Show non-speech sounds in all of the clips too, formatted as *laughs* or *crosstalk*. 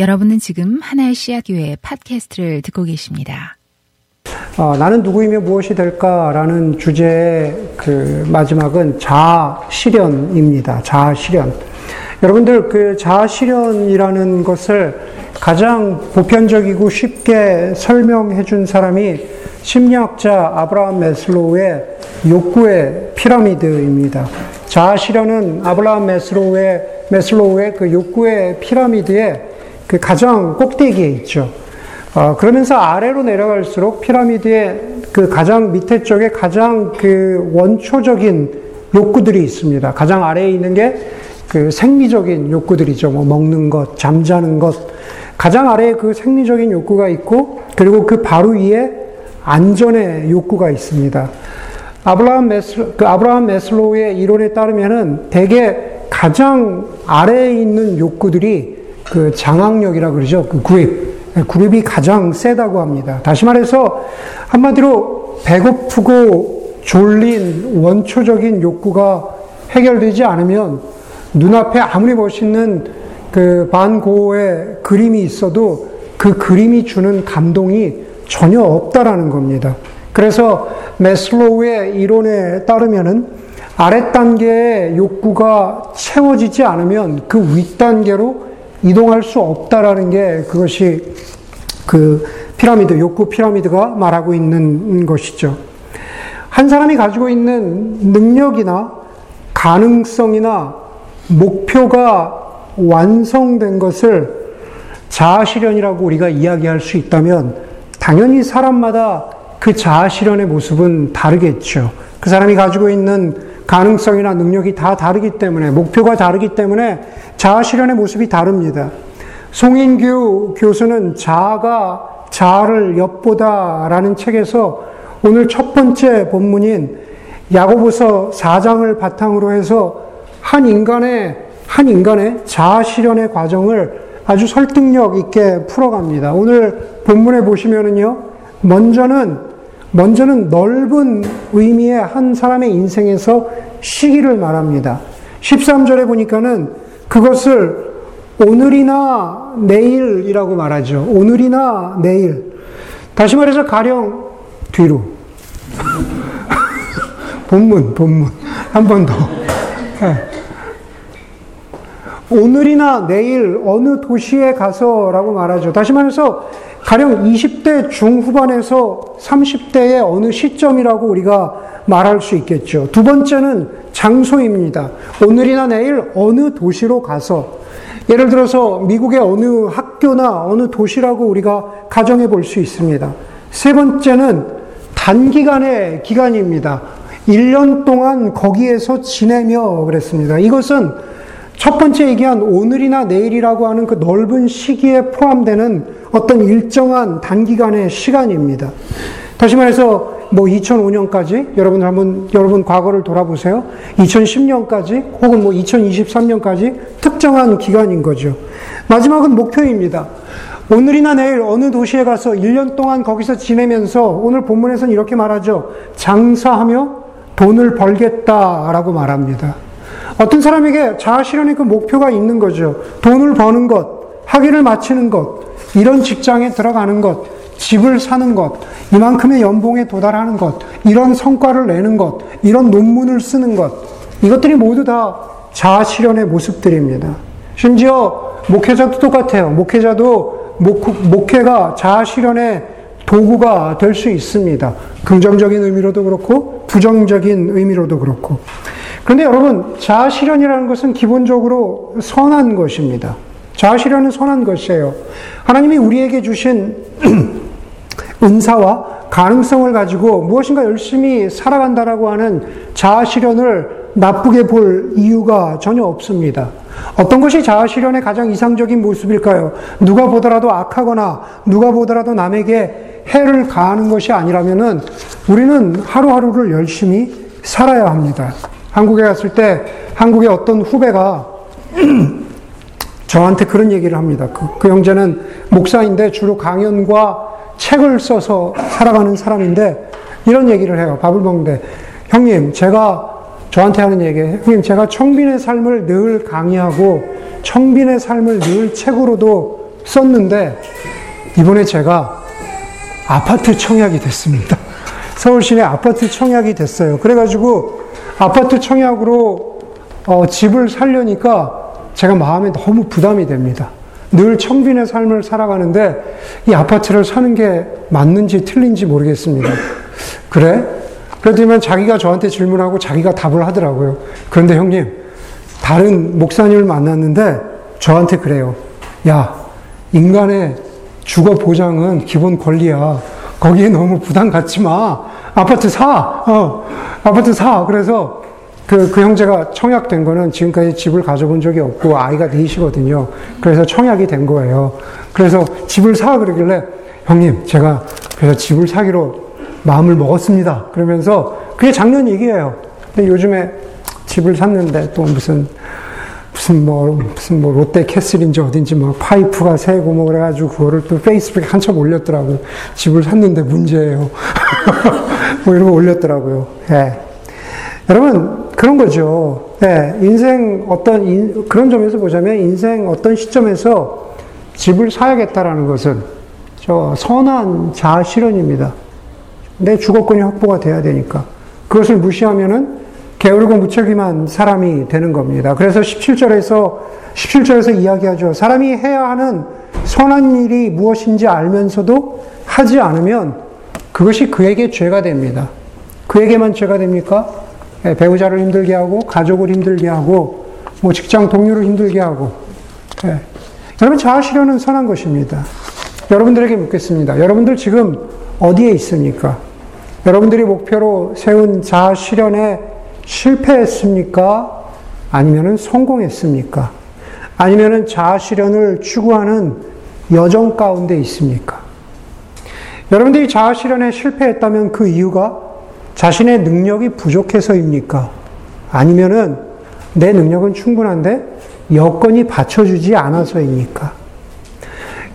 여러분은 지금 하나의 씨앗교회 팟캐스트를 듣고 계십니다. 어, 나는 누구이며 무엇이 될까라는 주제의 그 마지막은 자아 실현입니다. 자아 실현. 여러분들 그 자아 실현이라는 것을 가장 보편적이고 쉽게 설명해 준 사람이 심리학자 아브라함 메슬로우의 욕구의 피라미드입니다. 자아 실현은 아브라함 메슬로우의, 메슬로우의 그 욕구의 피라미드의 그 가장 꼭대기에 있죠. 어, 그러면서 아래로 내려갈수록 피라미드의 그 가장 밑에 쪽에 가장 그 원초적인 욕구들이 있습니다. 가장 아래에 있는 게 그 생리적인 욕구들이죠. 뭐 먹는 것, 잠자는 것. 가장 아래에 그 생리적인 욕구가 있고, 그리고 그 바로 위에 안전의 욕구가 있습니다. 아브라함 메슬, 그 아브라함 메슬로우의 이론에 따르면은 대개 가장 아래에 있는 욕구들이 그 장악력이라 그러죠. 그 그립. 그립이 가장 세다고 합니다. 다시 말해서 한마디로 배고프고 졸린 원초적인 욕구가 해결되지 않으면 눈앞에 아무리 멋있는 그 반고의 그림이 있어도 그 그림이 주는 감동이 전혀 없다라는 겁니다. 그래서 메슬로우의 이론에 따르면은 아래 단계의 욕구가 채워지지 않으면 그 윗단계로 이동할 수 없다라는 게 그것이 그 피라미드, 욕구 피라미드가 말하고 있는 것이죠. 한 사람이 가지고 있는 능력이나 가능성이나 목표가 완성된 것을 자아실현이라고 우리가 이야기할 수 있다면 당연히 사람마다 그 자아실현의 모습은 다르겠죠. 그 사람이 가지고 있는 가능성이나 능력이 다 다르기 때문에, 목표가 다르기 때문에 자아 실현의 모습이 다릅니다. 송인규 교수는 자아가 자아를 엿보다라는 책에서 오늘 첫 번째 본문인 야고보서 4장을 바탕으로 해서 한 인간의 한 인간의 자아 실현의 과정을 아주 설득력 있게 풀어갑니다. 오늘 본문에 보시면은요, 먼저는 먼저는 넓은 의미의 한 사람의 인생에서 시기를 말합니다. 13절에 보니까는 그것을 오늘이나 내일이라고 말하죠. 오늘이나 내일. 다시 말해서 가령 뒤로. *laughs* 본문, 본문. 한 번 더. 네. 오늘이나 내일 어느 도시에 가서라고 말하죠. 다시 말해서 가령 20대 중후반에서 30대의 어느 시점이라고 우리가 말할 수 있겠죠. 두 번째는 장소입니다. 오늘이나 내일 어느 도시로 가서 예를 들어서 미국의 어느 학교나 어느 도시라고 우리가 가정해 볼 수 있습니다. 세 번째는 단기간의 기간입니다. 1년 동안 거기에서 지내며 그랬습니다. 이것은 첫 번째 얘기한 오늘이나 내일이라고 하는 그 넓은 시기에 포함되는 어떤 일정한 단기간의 시간입니다. 다시 말해서 뭐 2005년까지 여러분 한번 여러분 과거를 돌아보세요. 2010년까지 혹은 뭐 2023년까지 특정한 기간인 거죠. 마지막은 목표입니다. 오늘이나 내일 어느 도시에 가서 1년 동안 거기서 지내면서 오늘 본문에서는 이렇게 말하죠. 장사하며 돈을 벌겠다라고 말합니다. 어떤 사람에게 자아실현의 그 목표가 있는 거죠. 돈을 버는 것, 학위를 마치는 것, 이런 직장에 들어가는 것, 집을 사는 것, 이만큼의 연봉에 도달하는 것, 이런 성과를 내는 것, 이런 논문을 쓰는 것, 이것들이 모두 다 자아실현의 모습들입니다. 심지어 목회자도 똑같아요. 목회자도 목, 목회가 자아실현의 도구가 될 수 있습니다. 긍정적인 의미로도 그렇고, 부정적인 의미로도 그렇고. 그런데 여러분, 자아실현이라는 것은 기본적으로 선한 것입니다. 자아실현은 선한 것이에요. 하나님이 우리에게 주신 *clears throat* 은사와 가능성을 가지고 무엇인가 열심히 살아간다라고 하는 자아실현을 나쁘게 볼 이유가 전혀 없습니다. 어떤 것이 자아실현의 가장 이상적인 모습일까요? 누가 보더라도 악하거나 누가 보더라도 남에게 해를 가하는 것이 아니라면은 우리는 하루하루를 열심히 살아야 합니다. 한국에 갔을 때 한국의 어떤 후배가 *clears throat* 저한테 그런 얘기를 합니다. 그, 그 형제는 목사인데 주로 강연과 책을 써서 살아가는 사람인데 이런 얘기를 해요. 밥을 먹는데 형님 제가 저한테 하는 얘기 형님 제가 청빈의 삶을 늘 강의하고 청빈의 삶을 늘 책으로도 썼는데 이번에 제가 아파트 청약이 됐습니다. *laughs* 서울 시내 아파트 청약이 됐어요. 그래가지고 아파트 청약으로 어, 집을 살려니까 제가 마음에 너무 부담이 됩니다. 늘 청빈의 삶을 살아가는데 이 아파트를 사는 게 맞는지 틀린지 모르겠습니다. 그래? 그랬더니 자기가 저한테 질문하고 자기가 답을 하더라고요. 그런데 형님, 다른 목사님을 만났는데 저한테 그래요. 야, 인간의 주거 보장은 기본 권리야. 거기에 너무 부담 갖지 마. 아파트 사! 어, 아파트 사! 그래서 그, 그 형제가 청약된 거는 지금까지 집을 가져본 적이 없고 아이가 넷이거든요. 그래서 청약이 된 거예요. 그래서 집을 사! 그러길래 형님, 제가 그래서 집을 사기로 마음을 먹었습니다. 그러면서 그게 작년 얘기예요. 근데 요즘에 집을 샀는데 또 무슨 무슨 뭐 무슨 뭐 롯데 캐슬인지 어딘지 뭐 파이프가 새고 뭐 그래가지고 그거를 또 페이스북에 한참 올렸더라고. 집을 샀는데 문제예요. *laughs* 뭐 이런 거 올렸더라고요. 예. 여러분 그런 거죠. 예. 인생 어떤 인, 그런 점에서 보자면 인생 어떤 시점에서 집을 사야겠다라는 것은 저 선한 자아 실현입니다. 내 주거권이 확보가 돼야 되니까. 그것을 무시하면은 게으르고 무책임한 사람이 되는 겁니다. 그래서 17절에서 17절에서 이야기하죠. 사람이 해야 하는 선한 일이 무엇인지 알면서도 하지 않으면 그것이 그에게 죄가 됩니다. 그에게만 죄가 됩니까? 예, 배우자를 힘들게 하고 가족을 힘들게 하고 뭐 직장 동료를 힘들게 하고 예. 여러분 자아 실현은 선한 것입니다. 여러분들에게 묻겠습니다. 여러분들 지금 어디에 있습니까? 여러분들이 목표로 세운 자아 실현의 실패했습니까? 아니면 성공했습니까? 아니면 자아 실현을 추구하는 여정 가운데 있습니까? 여러분들이 자아 실현에 실패했다면 그 이유가 자신의 능력이 부족해서입니까? 아니면은 내 능력은 충분한데 여건이 받쳐주지 않아서입니까?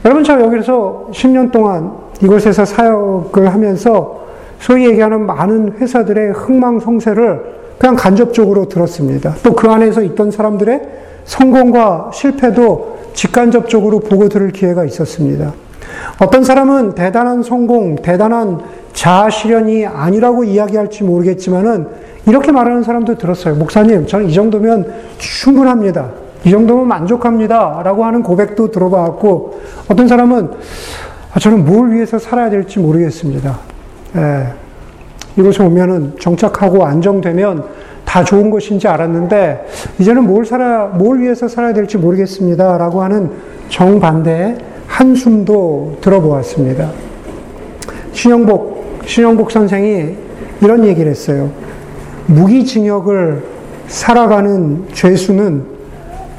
여러분, 제가 여기서 10년 동안 이곳에서 사역을 하면서 소위 얘기하는 많은 회사들의 흥망성쇠를 그냥 간접적으로 들었습니다. 또 그 안에서 있던 사람들의 성공과 실패도 직간접적으로 보고 들을 기회가 있었습니다. 어떤 사람은 대단한 성공, 대단한 자아 실현이 아니라고 이야기할지 모르겠지만은 이렇게 말하는 사람도 들었어요. 목사님, 저는 이 정도면 충분합니다. 이 정도면 만족합니다. 라고 하는 고백도 들어봤고, 어떤 사람은 아, 저는 뭘 위해서 살아야 될지 모르겠습니다. 예. 이곳에 오면은 정착하고 안정되면 다 좋은 것인지 알았는데 이제는 뭘 살아 뭘 위해서 살아야 될지 모르겠습니다라고 하는 정반대의 한숨도 들어보았습니다. 신영복 신영복 선생이 이런 얘기를 했어요. 무기징역을 살아가는 죄수는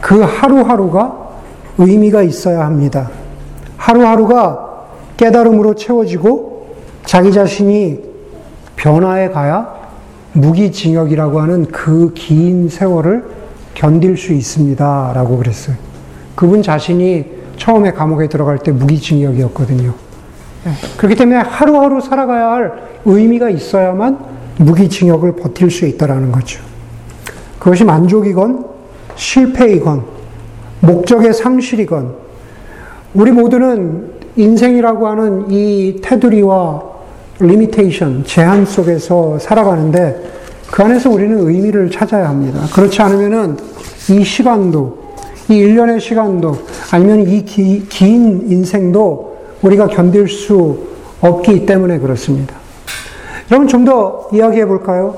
그 하루하루가 의미가 있어야 합니다. 하루하루가 깨달음으로 채워지고 자기 자신이 변화해 가야 무기징역이라고 하는 그 긴 세월을 견딜 수 있습니다. 라고 그랬어요. 그분 자신이 처음에 감옥에 들어갈 때 무기징역이었거든요. 예, 그렇기 때문에 하루하루 살아가야 할 의미가 있어야만 무기징역을 버틸 수 있다라는 거죠. 그것이 만족이건 실패이건 목적의 상실이건 우리 모두는 인생이라고 하는 이 테두리와 limitation, 제한 속에서 살아가는데 그 안에서 우리는 의미를 찾아야 합니다. 그렇지 않으면은 이 시간도, 이 1년의 시간도, 아니면 이 기, 긴 인생도 우리가 견딜 수 없기 때문에 그렇습니다. 여러분 좀 더 이야기해 볼까요?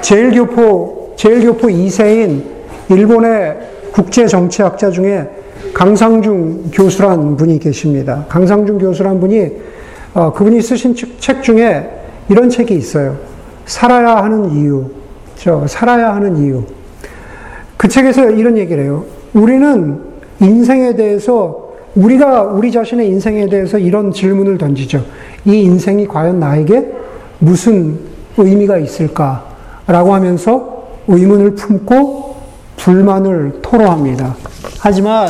제일교포, 제일교포 2세인 일본의 국제정치학자 중에 강상중 교수란 분이 계십니다. 강상중 교수란 분이 어, 그분이 쓰신 책 중에 이런 책이 있어요. 살아야 하는 이유. 저 살아야 하는 이유. 그 책에서 이런 얘기를 해요. 우리는 인생에 대해서 우리가 우리 자신의 인생에 대해서 이런 질문을 던지죠. 이 인생이 과연 나에게 무슨 의미가 있을까라고 하면서 의문을 품고 불만을 토로합니다. 하지만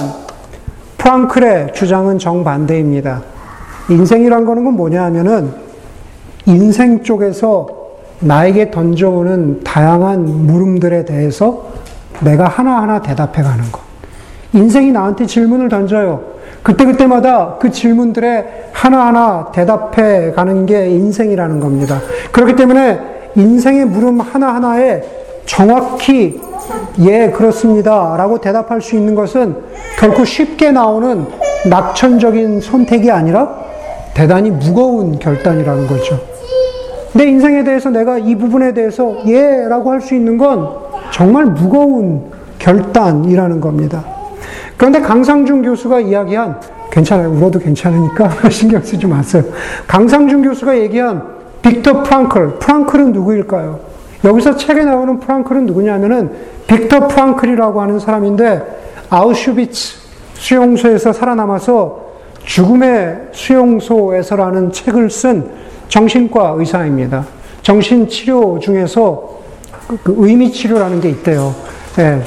프랑클의 주장은 정반대입니다. 인생이란 거는 건 뭐냐 하면은 인생 쪽에서 나에게 던져오는 다양한 물음들에 대해서 내가 하나하나 대답해 가는 것. 인생이 나한테 질문을 던져요. 그때그때마다 그 질문들에 하나하나 대답해 가는 게 인생이라는 겁니다. 그렇기 때문에 인생의 물음 하나하나에 정확히 예, 그렇습니다. 라고 대답할 수 있는 것은 결코 쉽게 나오는 낙천적인 선택이 아니라 대단히 무거운 결단이라는 거죠. 내 인생에 대해서 내가 이 부분에 대해서 예, 라고 할 수 있는 건 정말 무거운 결단이라는 겁니다. 그런데 강상준 교수가 이야기한 괜찮아요. 울어도 괜찮으니까 *laughs* 신경 쓰지 마세요. 강상준 교수가 얘기한 빅터 프랑클. 프랑클은 누구일까요? 여기서 책에 나오는 프랑클은 누구냐면은 빅터 프랑클이라고 하는 사람인데 아우슈비츠 수용소에서 살아남아서 죽음의 수용소에서라는 책을 쓴 정신과 의사입니다. 정신치료 중에서 그 의미치료라는 게 있대요. 네,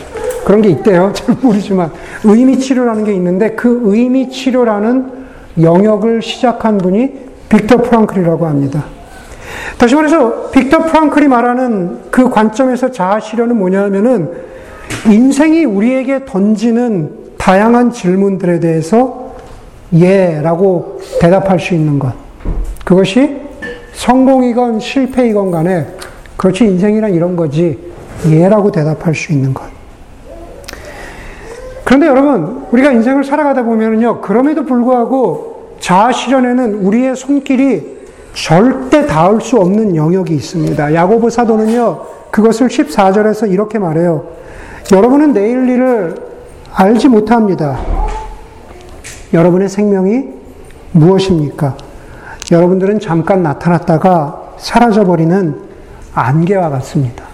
그런 게 있대요. *laughs* 잘 모르지만 의미치료라는 게 있는데 그 의미치료라는 영역을 시작한 분이 빅터 프랑클이라고 합니다. 다시 말해서 빅터 프랑클이 말하는 그 관점에서 자아실현은 뭐냐면은 인생이 우리에게 던지는 다양한 질문들에 대해서 예 라고 대답할 수 있는 것. 그것이 성공이건 실패이건 간에 그렇지 인생이란 이런 거지 예 라고 대답할 수 있는 것. 그런데 여러분, 우리가 인생을 살아가다 보면요, 그럼에도 불구하고 자아 실현에는 우리의 손길이 절대 닿을 수 없는 영역이 있습니다. 야고보 사도는요, 그것을 14절에서 이렇게 말해요. 여러분은 내일 일을 알지 못합니다. 여러분의 생명이 무엇입니까? 여러분들은 잠깐 나타났다가 사라져버리는 안개와 같습니다.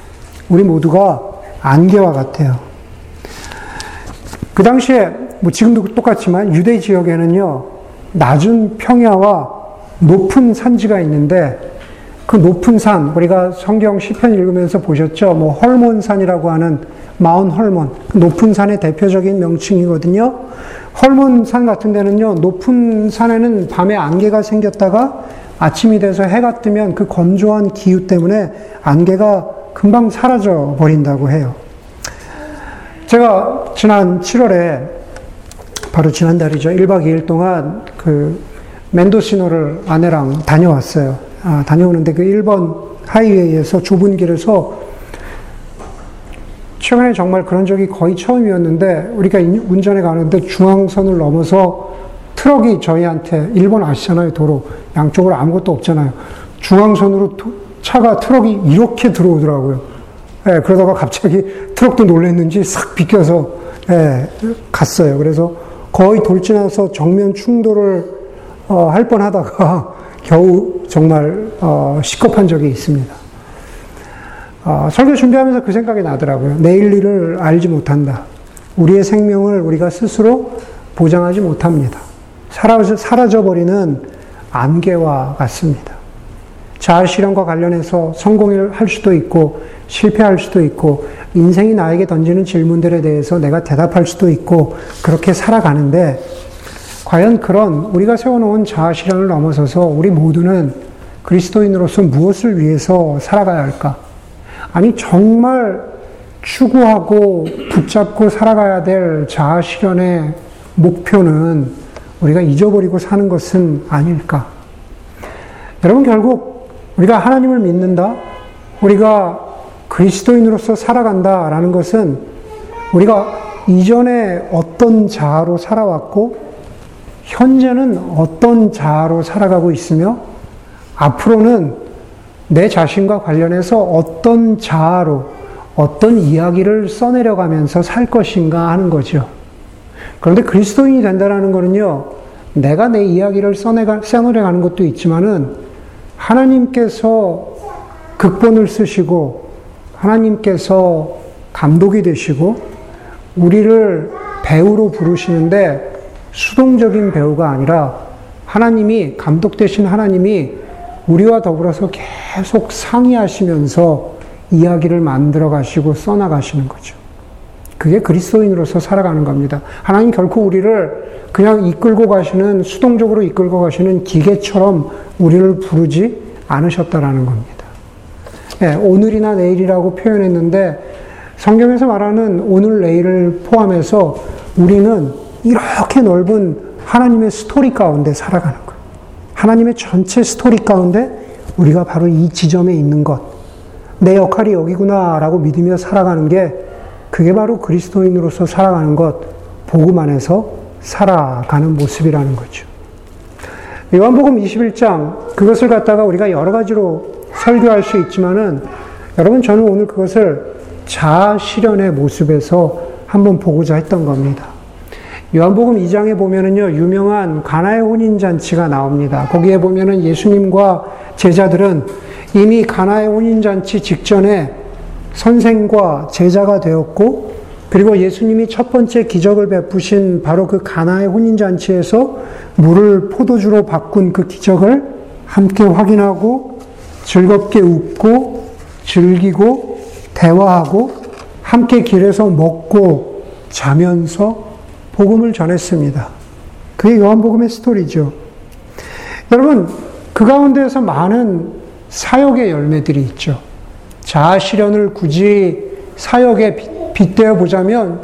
우리 모두가 안개와 같아요. 그 당시에, 뭐 지금도 똑같지만 유대 지역에는요, 낮은 평야와 높은 산지가 있는데 그 높은 산 우리가 성경 시편 읽으면서 보셨죠? 뭐 헐몬산이라고 하는 마운 헐몬 그 높은 산의 대표적인 명칭이거든요. 헐몬 산 같은 데는요 높은 산에는 밤에 안개가 생겼다가 아침이 돼서 해가 뜨면 그 건조한 기후 때문에 안개가 금방 사라져 버린다고 해요. 제가 지난 7월에 바로 지난달이죠. 1박 2일 동안 그 멘도시노를 아내랑 다녀왔어요. 아, 다녀오는데 그 1번 하이웨이에서 좁은 길에서 최근에 정말 그런 적이 거의 처음이었는데 우리가 운전해 가는데 중앙선을 넘어서 트럭이 저희한테 1번 아시잖아요 도로 양쪽으로 아무것도 없잖아요 중앙선으로 차가 트럭이 이렇게 들어오더라고요. 예, 그러다가 갑자기 트럭도 놀랐는지 싹 비껴서 예, 갔어요. 그래서 거의 돌진해서 정면 충돌을 어, 할 뻔하다가 *laughs* 겨우 정말 어, 시겁한 적이 있습니다. 어, 설교 준비하면서 그 생각이 나더라고요. 내일 일을 알지 못한다. 우리의 생명을 우리가 스스로 보장하지 못합니다. 사라져, 사라져버리는 안개와 같습니다. 자아 실현과 관련해서 성공을 할 수도 있고 실패할 수도 있고 인생이 나에게 던지는 질문들에 대해서 내가 대답할 수도 있고 그렇게 살아가는데 과연 그런 우리가 세워놓은 자아 실현을 넘어서서 우리 모두는 그리스도인으로서 무엇을 위해서 살아가야 할까? 아니, 정말 추구하고 붙잡고 살아가야 될 자아 실현의 목표는 우리가 잊어버리고 사는 것은 아닐까? 여러분, 결국 우리가 하나님을 믿는다? 우리가 그리스도인으로서 살아간다라는 것은 우리가 이전에 어떤 자아로 살아왔고 현재는 어떤 자아로 살아가고 있으며 앞으로는 내 자신과 관련해서 어떤 자아로 어떤 이야기를 써내려가면서 살 것인가 하는 거죠. 그런데 그리스도인이 된다는 것은요, 내가 내 이야기를 써내가, 써내려가는 것도 있지만은 하나님께서 극본을 쓰시고 하나님께서 감독이 되시고 우리를 배우로 부르시는데 수동적인 배우가 아니라 하나님이 감독 되신 하나님이 우리와 더불어서 계속 상의하시면서 이야기를 만들어 가시고 써나 가시는 거죠. 그게 그리스도인으로서 살아가는 겁니다. 하나님 결코 우리를 그냥 이끌고 가시는 수동적으로 이끌고 가시는 기계처럼 우리를 부르지 않으셨다라는 겁니다. 네, 오늘이나 내일이라고 표현했는데 성경에서 말하는 오늘 내일을 포함해서 우리는 이렇게 넓은 하나님의 스토리 가운데 살아가는 것. 하나님의 전체 스토리 가운데 우리가 바로 이 지점에 있는 것. 내 역할이 여기구나라고 믿으며 살아가는 게 그게 바로 그리스도인으로서 살아가는 것, 복음 안에서 살아가는 모습이라는 거죠. 요한복음 21장, 그것을 갖다가 우리가 여러 가지로 설교할 수 있지만은 여러분 저는 오늘 그것을 자아 실현의 모습에서 한번 보고자 했던 겁니다. 요한복음 2장에 보면은요, 유명한 가나의 혼인잔치가 나옵니다. 거기에 보면은 예수님과 제자들은 이미 가나의 혼인잔치 직전에 선생과 제자가 되었고, 그리고 예수님이 첫 번째 기적을 베푸신 바로 그 가나의 혼인잔치에서 물을 포도주로 바꾼 그 기적을 함께 확인하고 즐겁게 웃고 즐기고 대화하고 함께 길에서 먹고 자면서 복음을 전했습니다. 그게 요한복음의 스토리죠. 여러분, 그 가운데에서 많은 사역의 열매들이 있죠. 자아 실현을 굳이 사역에 빗대어 보자면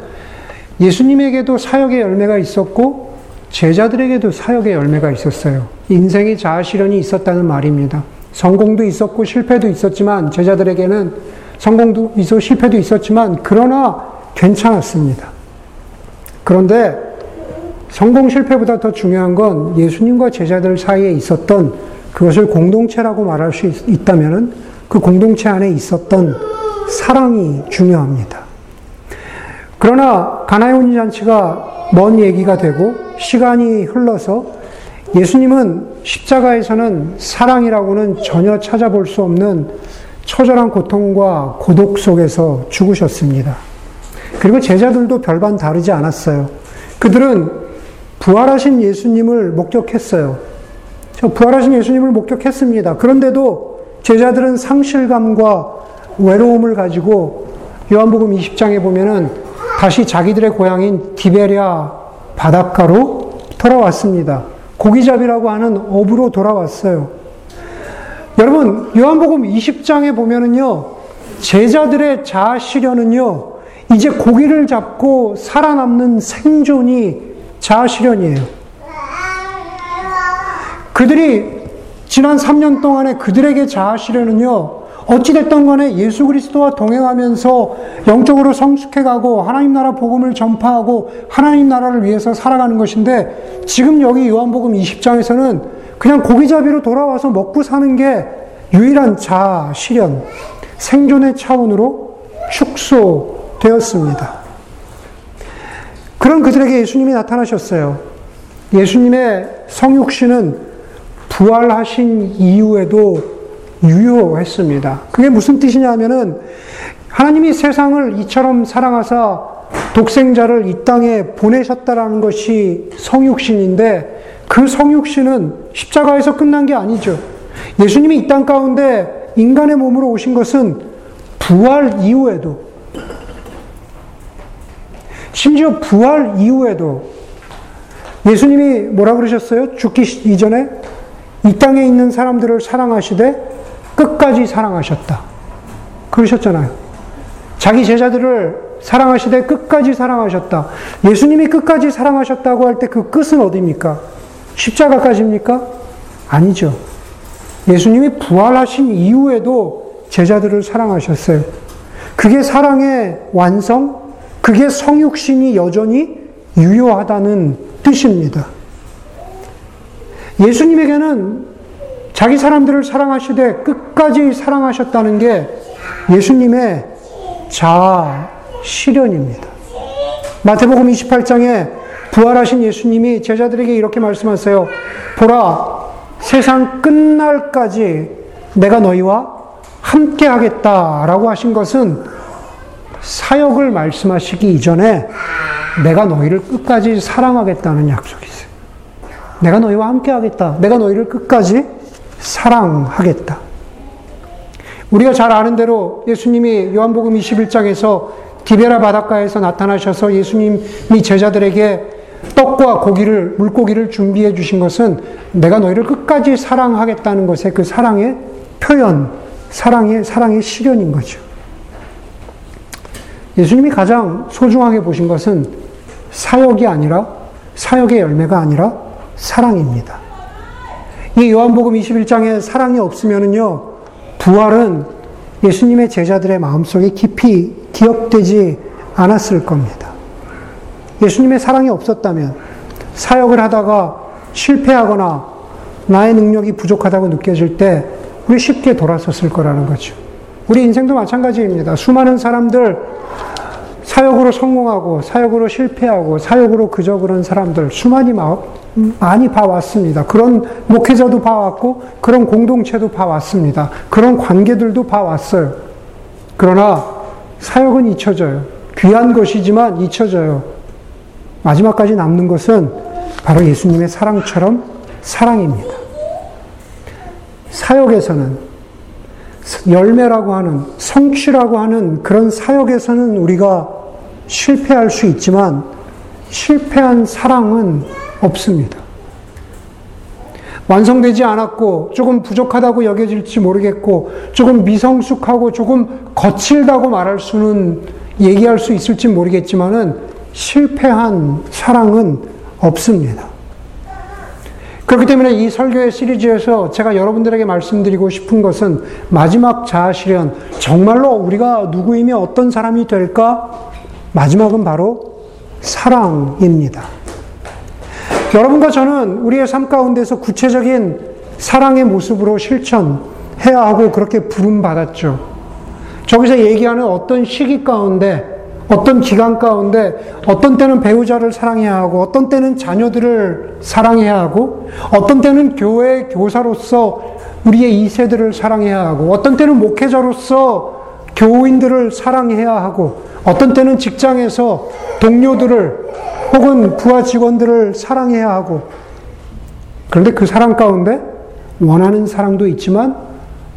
예수님에게도 사역의 열매가 있었고 제자들에게도 사역의 열매가 있었어요. 인생의 자아 실현이 있었다는 말입니다. 성공도 있었고 실패도 있었지만 제자들에게는 성공도 있어 실패도 있었지만 그러나 괜찮았습니다. 그런데 성공 실패보다 더 중요한 건 예수님과 제자들 사이에 있었던 그것을 공동체라고 말할 수 있다면 그 공동체 안에 있었던 사랑이 중요합니다. 그러나 가나의 혼인잔치가 먼 얘기가 되고 시간이 흘러서 예수님은 십자가에서는 사랑이라고는 전혀 찾아볼 수 없는 처절한 고통과 고독 속에서 죽으셨습니다. 그리고 제자들도 별반 다르지 않았어요. 그들은 부활하신 예수님을 목격했어요. 저 부활하신 예수님을 목격했습니다. 그런데도 제자들은 상실감과 외로움을 가지고 요한복음 20장에 보면은 다시 자기들의 고향인 디베리아 바닷가로 돌아왔습니다. 고기잡이라고 하는 업으로 돌아왔어요. 여러분, 요한복음 20장에 보면은요, 제자들의 자아 실현은요, 이제 고기를 잡고 살아남는 생존이 자아 실현이에요. 그들이 지난 3년 동안에 그들에게 자아 실현은요, 어찌됐던 간에 예수 그리스도와 동행하면서 영적으로 성숙해가고 하나님 나라 복음을 전파하고 하나님 나라를 위해서 살아가는 것인데 지금 여기 요한복음 20장에서는 그냥 고기잡이로 돌아와서 먹고 사는 게 유일한 자아 실현, 생존의 차원으로 축소 되었습니다. 그런 그들에게 예수님이 나타나셨어요. 예수님의 성육신은 부활하신 이후에도 유효했습니다. 그게 무슨 뜻이냐 하면은 하나님이 세상을 이처럼 사랑하사 독생자를 이 땅에 보내셨다라는 것이 성육신인데 그 성육신은 십자가에서 끝난 게 아니죠. 예수님이 이 땅 가운데 인간의 몸으로 오신 것은 부활 이후에도 심지어 부활 이후에도 예수님이 뭐라 그러셨어요? 죽기 이전에 이 땅에 있는 사람들을 사랑하시되 끝까지 사랑하셨다. 그러셨잖아요. 자기 제자들을 사랑하시되 끝까지 사랑하셨다. 예수님이 끝까지 사랑하셨다고 할 때 그 끝은 어디입니까? 십자가까지입니까? 아니죠. 예수님이 부활하신 이후에도 제자들을 사랑하셨어요. 그게 사랑의 완성, 그게 성육신이 여전히 유효하다는 뜻입니다. 예수님에게는 자기 사람들을 사랑하시되 끝까지 사랑하셨다는 게 예수님의 자아 실현입니다. 마태복음 28장에 부활하신 예수님이 제자들에게 이렇게 말씀하세요. 보라, 세상 끝날까지 내가 너희와 함께 하겠다라고 하신 것은 사역을 말씀하시기 이전에 내가 너희를 끝까지 사랑하겠다는 약속이 있어요. 내가 너희와 함께 하겠다. 내가 너희를 끝까지 사랑하겠다. 우리가 잘 아는 대로 예수님이 요한복음 21장에서 디베라 바닷가에서 나타나셔서 예수님이 제자들에게 떡과 고기를, 물고기를 준비해 주신 것은 내가 너희를 끝까지 사랑하겠다는 것의 그 사랑의 표현, 사랑의, 사랑의 실현인 거죠. 예수님이 가장 소중하게 보신 것은 사역이 아니라 사역의 열매가 아니라 사랑입니다. 이 요한복음 21장에 사랑이 없으면은요, 부활은 예수님의 제자들의 마음속에 깊이 기억되지 않았을 겁니다. 예수님의 사랑이 없었다면 사역을 하다가 실패하거나 나의 능력이 부족하다고 느껴질 때 우리 쉽게 돌아섰을 거라는 거죠. 우리 인생도 마찬가지입니다. 수많은 사람들 사역으로 성공하고 사역으로 실패하고 사역으로 그저 그런 사람들 수많이 많이 봐왔습니다. 그런 목회자도 봐왔고 그런 공동체도 봐왔습니다. 그런 관계들도 봐왔어요. 그러나 사역은 잊혀져요. 귀한 것이지만 잊혀져요. 마지막까지 남는 것은 바로 예수님의 사랑처럼 사랑입니다. 사역에서는 열매라고 하는 성취라고 하는 그런 사역에서는 우리가 실패할 수 있지만 실패한 사랑은 없습니다. 완성되지 않았고 조금 부족하다고 여겨질지 모르겠고 조금 미성숙하고 조금 거칠다고 말할 수는 얘기할 수 있을지 모르겠지만은 실패한 사랑은 없습니다. 그렇기 때문에 이 설교의 시리즈에서 제가 여러분들에게 말씀드리고 싶은 것은 마지막 자아 실현, 정말로 우리가 누구이며 어떤 사람이 될까? 마지막은 바로 사랑입니다. 여러분과 저는 우리의 삶 가운데서 구체적인 사랑의 모습으로 실천해야 하고 그렇게 부름받았죠. 저기서 얘기하는 어떤 시기 가운데 어떤 기간 가운데 어떤 때는 배우자를 사랑해야 하고 어떤 때는 자녀들을 사랑해야 하고 어떤 때는 교회 교사로서 우리의 이세들을 사랑해야 하고 어떤 때는 목회자로서 교우인들을 사랑해야 하고 어떤 때는 직장에서 동료들을 혹은 부하 직원들을 사랑해야 하고 그런데 그 사랑 가운데 원하는 사랑도 있지만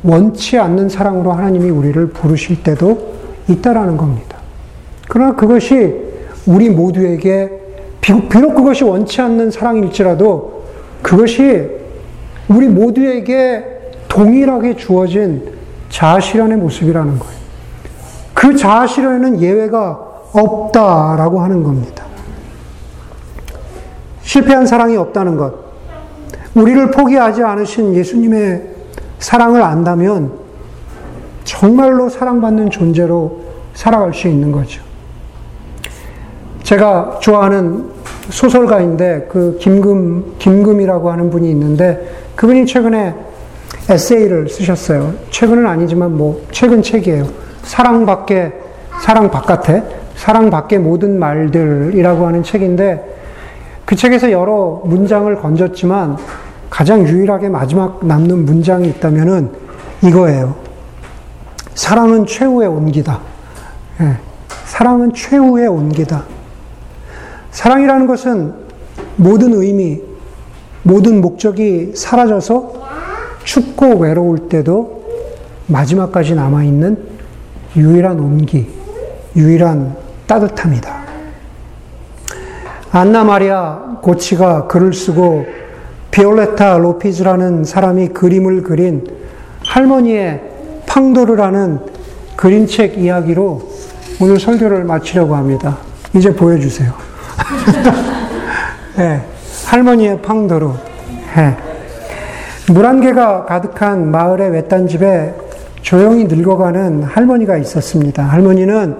원치 않는 사랑으로 하나님이 우리를 부르실 때도 있다라는 겁니다. 그러나 그것이 우리 모두에게 비록 그것이 원치 않는 사랑일지라도 그것이 우리 모두에게 동일하게 주어진 자아실현의 모습이라는 거예요. 그 자아실현에는 예외가 없다라고 하는 겁니다. 실패한 사랑이 없다는 것. 우리를 포기하지 않으신 예수님의 사랑을 안다면 정말로 사랑받는 존재로 살아갈 수 있는 거죠. 제가 좋아하는 소설가인데 그 김금 김금이라고 하는 분이 있는데 그분이 최근에 에세이를 쓰셨어요. 최근은 아니지만 뭐 최근 책이에요. 사랑 밖에 사랑 바깥에 사랑 밖의 모든 말들이라고 하는 책인데 그 책에서 여러 문장을 건졌지만 가장 유일하게 마지막 남는 문장이 있다면은 이거예요. 사랑은 최후의 온기다. 예. 사랑은 최후의 온기다. 사랑이라는 것은 모든 의미, 모든 목적이 사라져서 춥고 외로울 때도 마지막까지 남아있는 유일한 온기, 유일한 따뜻함이다. 안나 마리아 고치가 글을 쓰고 비올레타 로피즈라는 사람이 그림을 그린 할머니의 팡도르라는 그림책 이야기로 오늘 설교를 마치려고 합니다. 이제 보여주세요. *laughs* 네, 할머니의 팡도르. 네. 물안개가 가득한 마을의 외딴 집에 조용히 늙어가는 할머니가 있었습니다. 할머니는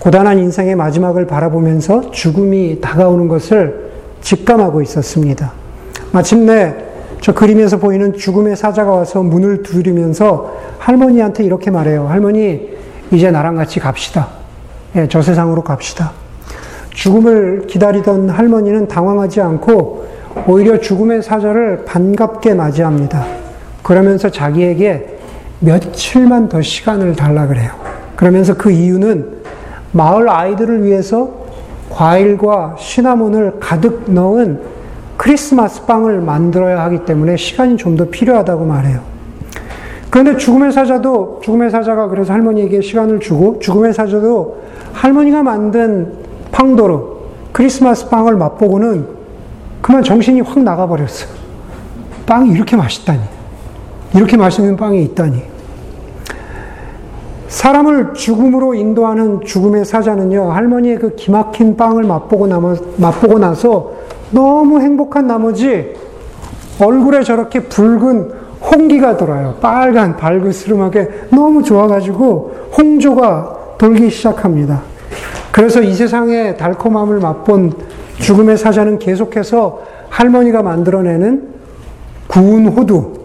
고단한 인생의 마지막을 바라보면서 죽음이 다가오는 것을 직감하고 있었습니다. 마침내 저 그림에서 보이는 죽음의 사자가 와서 문을 두드리면서 할머니한테 이렇게 말해요. 할머니, 이제 나랑 같이 갑시다. 예, 저 세상으로 갑시다. 죽음을 기다리던 할머니는 당황하지 않고 오히려 죽음의 사자를 반갑게 맞이합니다. 그러면서 자기에게 며칠만 더 시간을 달라 그래요. 그러면서 그 이유는 마을 아이들을 위해서 과일과 시나몬을 가득 넣은 크리스마스 빵을 만들어야 하기 때문에 시간이 좀 더 필요하다고 말해요. 그런데 죽음의 사자도, 죽음의 사자가 그래서 할머니에게 시간을 주고, 죽음의 사자도 할머니가 만든 팡도르 크리스마스 빵을 맛보고는 그만 정신이 확 나가버렸어. 빵이 이렇게 맛있다니. 이렇게 맛있는 빵이 있다니. 사람을 죽음으로 인도하는 죽음의 사자는요, 할머니의 그 기막힌 빵을 맛보고, 나 맛보고 나서 너무 행복한 나머지 얼굴에 저렇게 붉은 홍기가 돌아요. 빨간 발그스름하게 너무 좋아가지고 홍조가 돌기 시작합니다. 그래서 이 세상의 달콤함을 맛본 죽음의 사자는 계속해서 할머니가 만들어내는 구운 호두.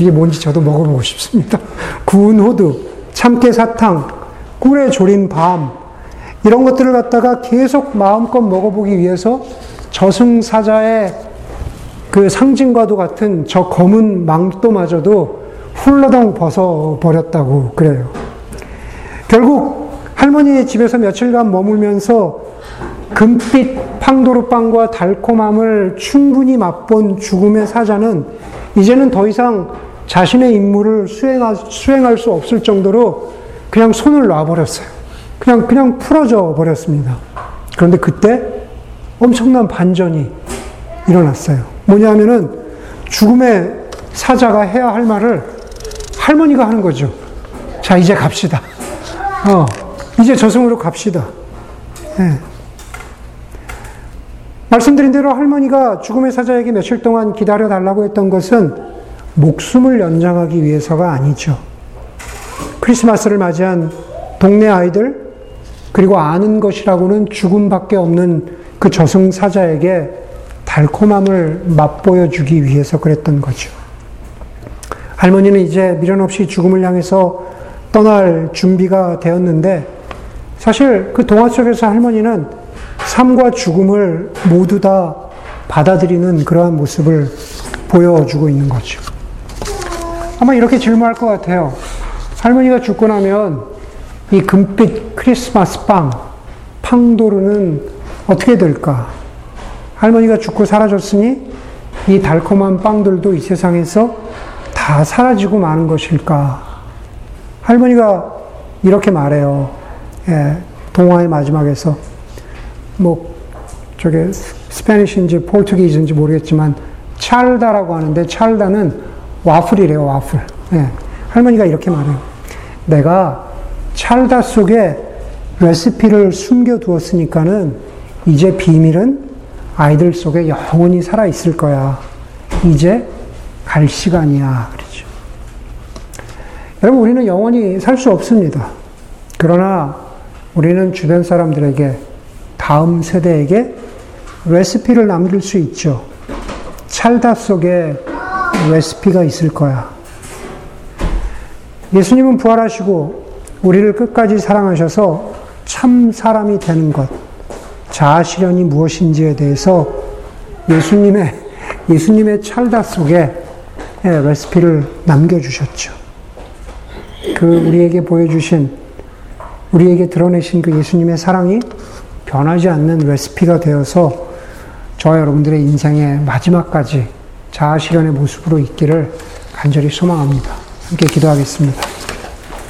이게 뭔지 저도 먹어보고 싶습니다. 구운 호두, 참깨 사탕, 꿀에 졸인 밤, 이런 것들을 갖다가 계속 마음껏 먹어보기 위해서 저승사자의 그 상징과도 같은 저 검은 망토마저도 훌러덩 벗어버렸다고 그래요. 결국 할머니의 집에서 며칠간 머물면서 금빛 팡도르빵과 달콤함을 충분히 맛본 죽음의 사자는 이제는 더 이상 자신의 임무를 수행할, 수행할 수 없을 정도로 그냥 손을 놔버렸어요. 그냥, 그냥 풀어져 버렸습니다. 그런데 그때 엄청난 반전이 일어났어요. 뭐냐 하면은 죽음의 사자가 해야 할 말을 할머니가 하는 거죠. 자, 이제 갑시다. 어, 이제 저승으로 갑시다. 네. 말씀드린 대로 할머니가 죽음의 사자에게 며칠 동안 기다려 달라고 했던 것은 목숨을 연장하기 위해서가 아니죠. 크리스마스를 맞이한 동네 아이들, 그리고 아는 것이라고는 죽음밖에 없는 그 저승사자에게 달콤함을 맛보여 주기 위해서 그랬던 거죠. 할머니는 이제 미련 없이 죽음을 향해서 떠날 준비가 되었는데, 사실 그 동화 속에서 할머니는 삶과 죽음을 모두 다 받아들이는 그러한 모습을 보여주고 있는 거죠. 아마 이렇게 질문할 것 같아요. 할머니가 죽고 나면 이 금빛 크리스마스 빵, 팡도르는 어떻게 될까? 할머니가 죽고 사라졌으니 이 달콤한 빵들도 이 세상에서 다 사라지고 마는 것일까? 할머니가 이렇게 말해요. 예, 동화의 마지막에서. 뭐 저게 Spanish인지 Portuguese인지 모르겠지만 cialda라고 하는데 cialda는 와플이래요 와플. 네. 할머니가 이렇게 말해요. 내가 cialda 속에 레시피를 숨겨두었으니까는 이제 비밀은 아이들 속에 영원히 살아 있을 거야. 이제 갈 시간이야. 그러죠. 여러분, 우리는 영원히 살 수 없습니다. 그러나 우리는 주변 사람들에게 다음 세대에게 레시피를 남길 수 있죠. 찰다 속에 레시피가 있을 거야. 예수님은 부활하시고 우리를 끝까지 사랑하셔서 참 사람이 되는 것, 자아 실현이 무엇인지에 대해서 예수님의 예수님의 찰다 속에 레시피를 남겨주셨죠. 그 우리에게 보여주신 우리에게 드러내신 그 예수님의 사랑이 변하지 않는 레시피가 되어서 저와 여러분들의 인생의 마지막까지 자아 실현의 모습으로 있기를 간절히 소망합니다. 함께 기도하겠습니다.